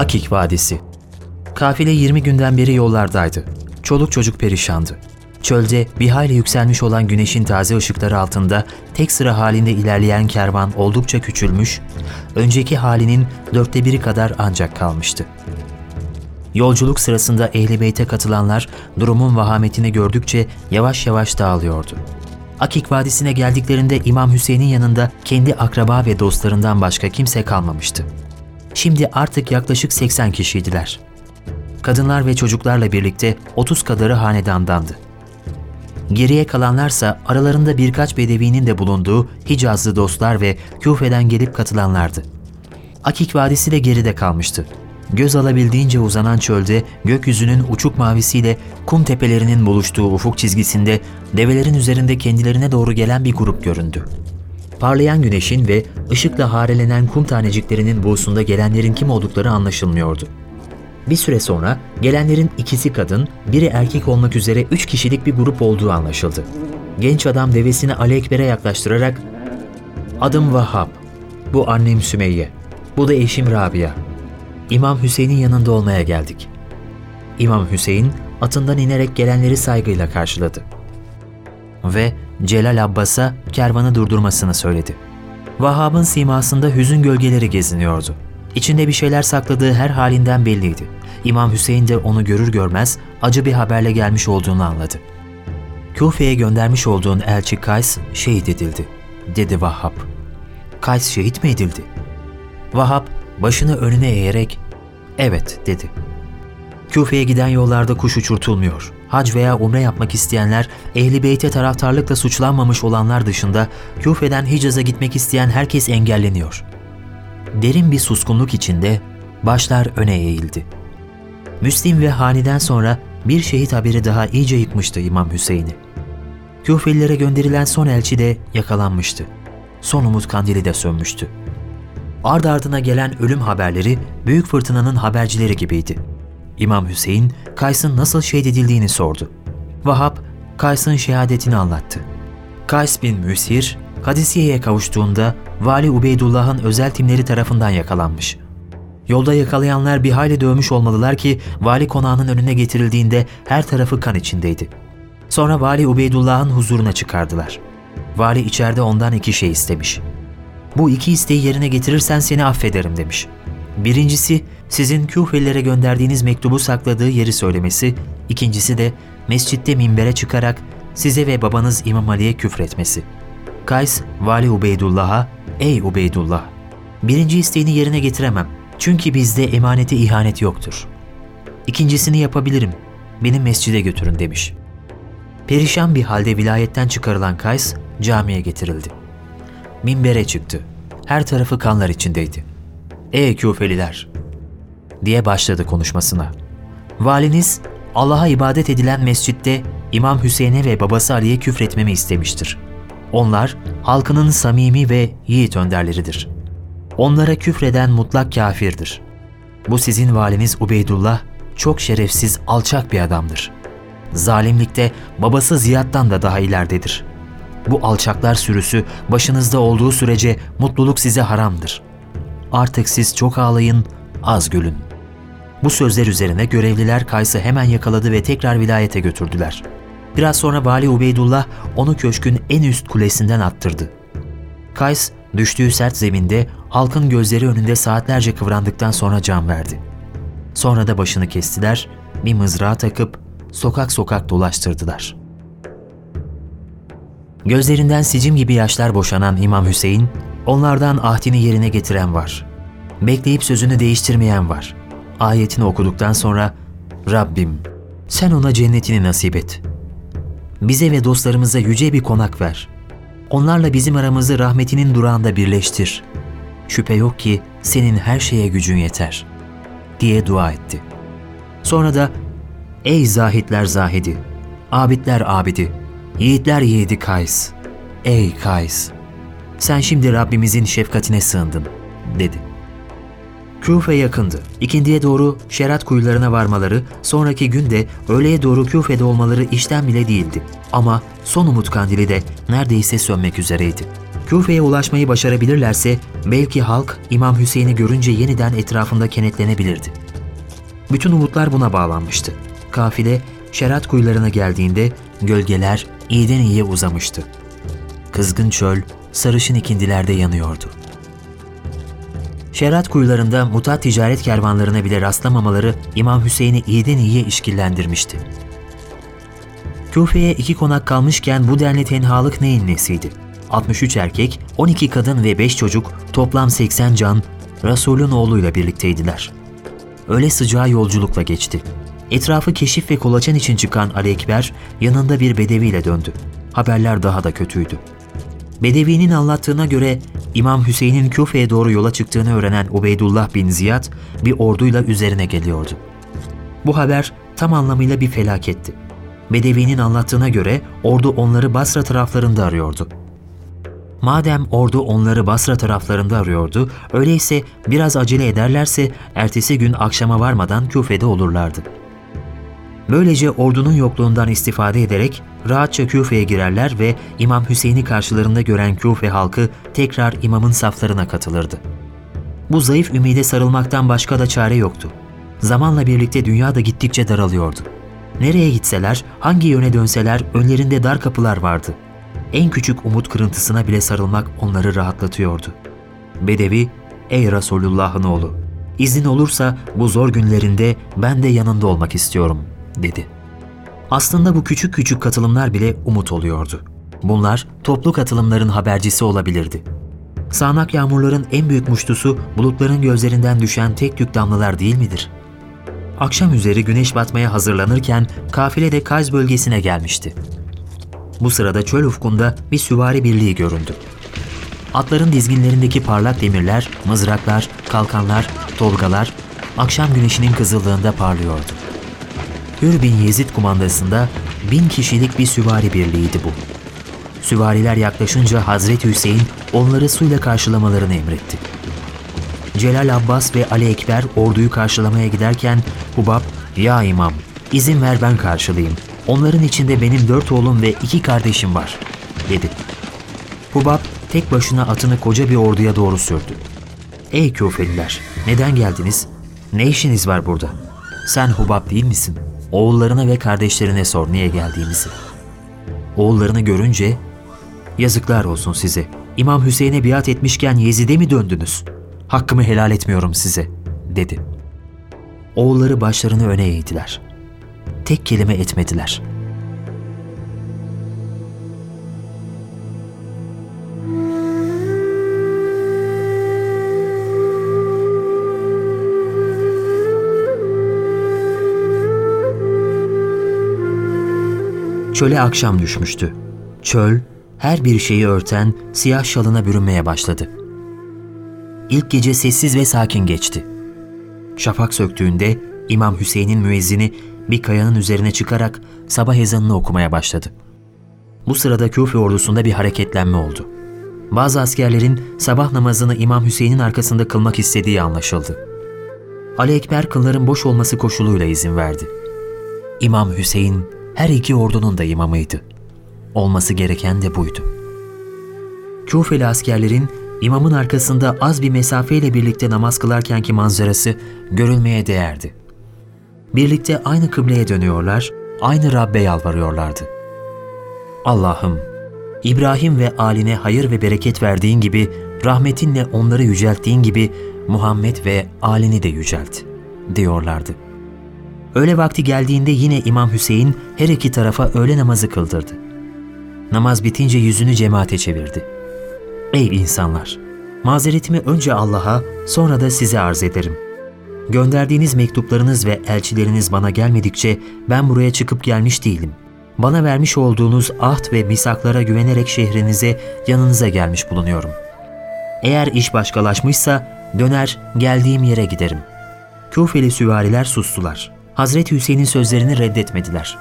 Akik Vadisi Kafile 20 günden beri yollardaydı. Çoluk çocuk perişandı. Çölde bir hayli yükselmiş olan güneşin taze ışıkları altında tek sıra halinde ilerleyen kervan oldukça küçülmüş, önceki halinin dörtte biri kadar ancak kalmıştı. Yolculuk sırasında Ehl-i Beyt'e katılanlar durumun vahametini gördükçe yavaş yavaş dağılıyordu. Akik Vadisi'ne geldiklerinde İmam Hüseyin'in yanında kendi akraba ve dostlarından başka kimse kalmamıştı. Şimdi artık yaklaşık 80 kişiydiler. Kadınlar ve çocuklarla birlikte 30 kadarı hanedandandı. Geriye kalanlarsa aralarında birkaç bedevinin de bulunduğu Hicazlı dostlar ve Küfe'den gelip katılanlardı. Akik Vadisi de geride kalmıştı. Göz alabildiğince uzanan çölde gökyüzünün uçuk mavisiyle kum tepelerinin buluştuğu ufuk çizgisinde develerin üzerinde kendilerine doğru gelen bir grup göründü. Parlayan güneşin ve ışıkla harelenen kum taneciklerinin buğusunda gelenlerin kim oldukları anlaşılmıyordu. Bir süre sonra gelenlerin ikisi kadın, biri erkek olmak üzere üç kişilik bir grup olduğu anlaşıldı. Genç adam devesini Ali Ekber'e yaklaştırarak ''Adım Vahhab, bu annem Sümeyye, bu da eşim Rabia. İmam Hüseyin'in yanında olmaya geldik.'' İmam Hüseyin atından inerek gelenleri saygıyla karşıladı. Ve Celal Abbas'a kervanı durdurmasını söyledi. Vahhab'ın simasında hüzün gölgeleri geziniyordu. İçinde bir şeyler sakladığı her halinden belliydi. İmam Hüseyin de onu görür görmez acı bir haberle gelmiş olduğunu anladı. Kufe'ye göndermiş olduğun elçi Kays şehit edildi, dedi Vahhab. Kays şehit mi edildi? Vahhab başını önüne eğerek, evet dedi. Küfe'ye giden yollarda kuş uçurtulmuyor. Hac veya umre yapmak isteyenler, ehli beyte taraftarlıkla suçlanmamış olanlar dışında Küfe'den Hicaz'a gitmek isteyen herkes engelleniyor. Derin bir suskunluk içinde başlar öne eğildi. Müslim ve Hani'den sonra bir şehit haberi daha iyice yıkmıştı İmam Hüseyin'i. Küfelilere gönderilen son elçi de yakalanmıştı. Son umut kandili de sönmüştü. Ard ardına gelen ölüm haberleri büyük fırtınanın habercileri gibiydi. İmam Hüseyin, Kays'ın nasıl şehit edildiğini sordu. Vahap, Kays'ın şehadetini anlattı. Kays bin Müsir, Kadisiye'ye kavuştuğunda Vali Ubeydullah'ın özel timleri tarafından yakalanmış. Yolda yakalayanlar bir hayli dövmüş olmalılar ki vali konağının önüne getirildiğinde her tarafı kan içindeydi. Sonra Vali Ubeydullah'ın huzuruna çıkardılar. Vali içeride ondan iki şey istemiş. Bu iki isteği yerine getirirsen seni affederim demiş. Birincisi sizin Küfelilere gönderdiğiniz mektubu sakladığı yeri söylemesi, ikincisi de mescitte minbere çıkarak size ve babanız İmam Ali'ye küfretmesi. Kays, Vali Ubeydullah'a, ''Ey Ubeydullah, birinci isteğini yerine getiremem çünkü bizde emanete ihanet yoktur. İkincisini yapabilirim, benim mescide götürün.'' demiş. Perişan bir halde vilayetten çıkarılan Kays camiye getirildi. Minbere çıktı. Her tarafı kanlar içindeydi. ''Ey Küfeliler!'' diye başladı konuşmasına. Valiniz Allah'a ibadet edilen mescitte İmam Hüseyin'e ve babası Ali'ye küfretmemi istemiştir. Onlar halkının samimi ve yiğit önderleridir. Onlara küfreden mutlak kafirdir. Bu sizin valiniz Ubeydullah çok şerefsiz, alçak bir adamdır. Zalimlikte babası Ziyad'dan da daha ileridedir. Bu alçaklar sürüsü başınızda olduğu sürece mutluluk size haramdır. Artık siz çok ağlayın, az gülün. Bu sözler üzerine görevliler Kays'ı hemen yakaladı ve tekrar vilayete götürdüler. Biraz sonra Vali Ubeydullah onu köşkün en üst kulesinden attırdı. Kays düştüğü sert zeminde halkın gözleri önünde saatlerce kıvrandıktan sonra can verdi. Sonra da başını kestiler, bir mızrağa takıp sokak sokak dolaştırdılar. Gözlerinden sicim gibi yaşlar boşanan İmam Hüseyin, onlardan ahdini yerine getiren var. Bekleyip sözünü değiştirmeyen var. Ayetini okuduktan sonra, Rabbim sen ona cennetini nasip et. Bize ve dostlarımıza yüce bir konak ver. Onlarla bizim aramızı rahmetinin durağında birleştir. Şüphe yok ki senin her şeye gücün yeter. Diye dua etti. Sonra da Ey zahitler zahidi, abidler abidi, yiğitler yiğidi Kays. Ey Kays! Sen şimdi Rabbimizin şefkatine sığındın, dedi. Küfe yakındı. İkindiye doğru şerat kuyularına varmaları, sonraki günde öğleye doğru Küfe'de olmaları işten bile değildi. Ama son umut kandili de neredeyse sönmek üzereydi. Küfe'ye ulaşmayı başarabilirlerse belki halk İmam Hüseyin'i görünce yeniden etrafında kenetlenebilirdi. Bütün umutlar buna bağlanmıştı. Kafile şerat kuyularına geldiğinde gölgeler iyiden iyiye uzamıştı. Kızgın çöl sarışın ikindilerde yanıyordu. Şerat kuyularında mutat ticaret kervanlarına bile rastlamamaları İmam Hüseyin'i iyiden iyiye işkillendirmişti. Küfe'ye iki konak kalmışken bu denli tenhalık neyin nesiydi? 63 erkek, 12 kadın ve 5 çocuk, toplam 80 can, Resul'ün oğluyla birlikteydiler. Öyle sıcağı yolculukla geçti. Etrafı keşif ve kolaçan için çıkan Ali Ekber yanında bir bedeviyle döndü. Haberler daha da kötüydü. Bedevinin anlattığına göre İmam Hüseyin'in Küfe'ye doğru yola çıktığını öğrenen Ubeydullah bin Ziyad bir orduyla üzerine geliyordu. Bu haber tam anlamıyla bir felaketti. Bedevinin anlattığına göre ordu onları Basra taraflarında arıyordu. Madem ordu onları Basra taraflarında arıyordu, öyleyse biraz acele ederlerse ertesi gün akşama varmadan Küfe'de olurlardı. Böylece ordunun yokluğundan istifade ederek rahatça Küfe'ye girerler ve İmam Hüseyin'i karşılarında gören Küfe halkı tekrar imamın saflarına katılırdı. Bu zayıf ümide sarılmaktan başka da çare yoktu. Zamanla birlikte dünya da gittikçe daralıyordu. Nereye gitseler, hangi yöne dönseler önlerinde dar kapılar vardı. En küçük umut kırıntısına bile sarılmak onları rahatlatıyordu. Bedevi, ''Ey Resulullah'ın oğlu, izin olursa bu zor günlerinde ben de yanında olmak istiyorum.'' dedi. Aslında bu küçük küçük katılımlar bile umut oluyordu. Bunlar toplu katılımların habercisi olabilirdi. Sağnak yağmurların en büyük muştusu bulutların gözlerinden düşen tek tük damlalar değil midir? Akşam üzeri güneş batmaya hazırlanırken kafile de Kaz bölgesine gelmişti. Bu sırada çöl ufkunda bir süvari birliği göründü. Atların dizginlerindeki parlak demirler, mızraklar, kalkanlar, tolgalar akşam güneşinin kızıldığında parlıyordu. Hür bin Yezid kumandasında bin kişilik bir süvari birliğiydi bu. Süvariler yaklaşınca Hazreti Hüseyin onları suyla karşılamalarını emretti. Celal Abbas ve Ali Ekber orduyu karşılamaya giderken Hubab, ''Ya imam, izin ver ben karşılayayım. Onların içinde benim dört oğlum ve iki kardeşim var.'' dedi. Hubab tek başına atını koca bir orduya doğru sürdü. ''Ey Küfeliler, neden geldiniz? Ne işiniz var burada? Sen Hubab değil misin? Oğullarına ve kardeşlerine sor niye geldiğimizi.'' Oğullarını görünce Yazıklar olsun size. İmam Hüseyin'e biat etmişken Yezid'e mi döndünüz? Hakkımı helal etmiyorum size, dedi. Oğulları başlarını öne eğdiler. Tek kelime etmediler. Çöle akşam düşmüştü. Çöl, her bir şeyi örten siyah şalına bürünmeye başladı. İlk gece sessiz ve sakin geçti. Şafak söktüğünde İmam Hüseyin'in müezzini bir kayanın üzerine çıkarak sabah ezanını okumaya başladı. Bu sırada Küfe ordusunda bir hareketlenme oldu. Bazı askerlerin sabah namazını İmam Hüseyin'in arkasında kılmak istediği anlaşıldı. Ali Ekber kılların boş olması koşuluyla izin verdi. İmam Hüseyin her iki ordunun da imamıydı. Olması gereken de buydu. Küfeli askerlerin imamın arkasında az bir mesafeyle birlikte namaz kılarkenki manzarası görülmeye değerdi. Birlikte aynı kıbleye dönüyorlar, aynı Rabbe yalvarıyorlardı. Allah'ım, İbrahim ve aline hayır ve bereket verdiğin gibi, rahmetinle onları yücelttiğin gibi Muhammed ve alini de yücelt, diyorlardı. Öğle vakti geldiğinde yine İmam Hüseyin her iki tarafa öğle namazı kıldırdı. Namaz bitince yüzünü cemaate çevirdi. Ey insanlar! Mazeretimi önce Allah'a, sonra da size arz ederim. Gönderdiğiniz mektuplarınız ve elçileriniz bana gelmedikçe ben buraya çıkıp gelmiş değilim. Bana vermiş olduğunuz ahd ve misaklara güvenerek şehrinize, yanınıza gelmiş bulunuyorum. Eğer iş başkalaşmışsa döner geldiğim yere giderim. Küfeli süvariler sustular. Hazreti Hüseyin'in sözlerini reddetmediler.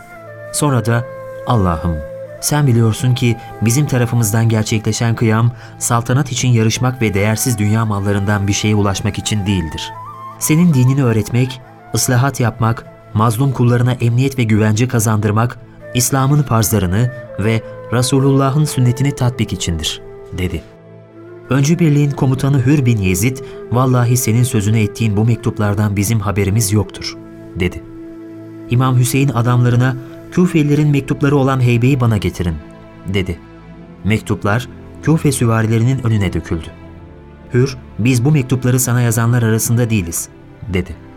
Sonra da Allah'ım sen biliyorsun ki bizim tarafımızdan gerçekleşen kıyam saltanat için yarışmak ve değersiz dünya mallarından bir şeye ulaşmak için değildir. Senin dinini öğretmek, ıslahat yapmak, mazlum kullarına emniyet ve güvence kazandırmak, İslam'ın farzlarını ve Resulullah'ın sünnetini tatbik içindir, dedi. Öncü birliğin komutanı Hür bin Yezid, vallahi senin sözüne ettiğin bu mektuplardan bizim haberimiz yoktur, dedi. İmam Hüseyin adamlarına Küfelilerin mektupları olan heybeyi bana getirin, dedi. Mektuplar Küfe süvarilerinin önüne döküldü. Hür, biz bu mektupları sana yazanlar arasında değiliz, dedi.''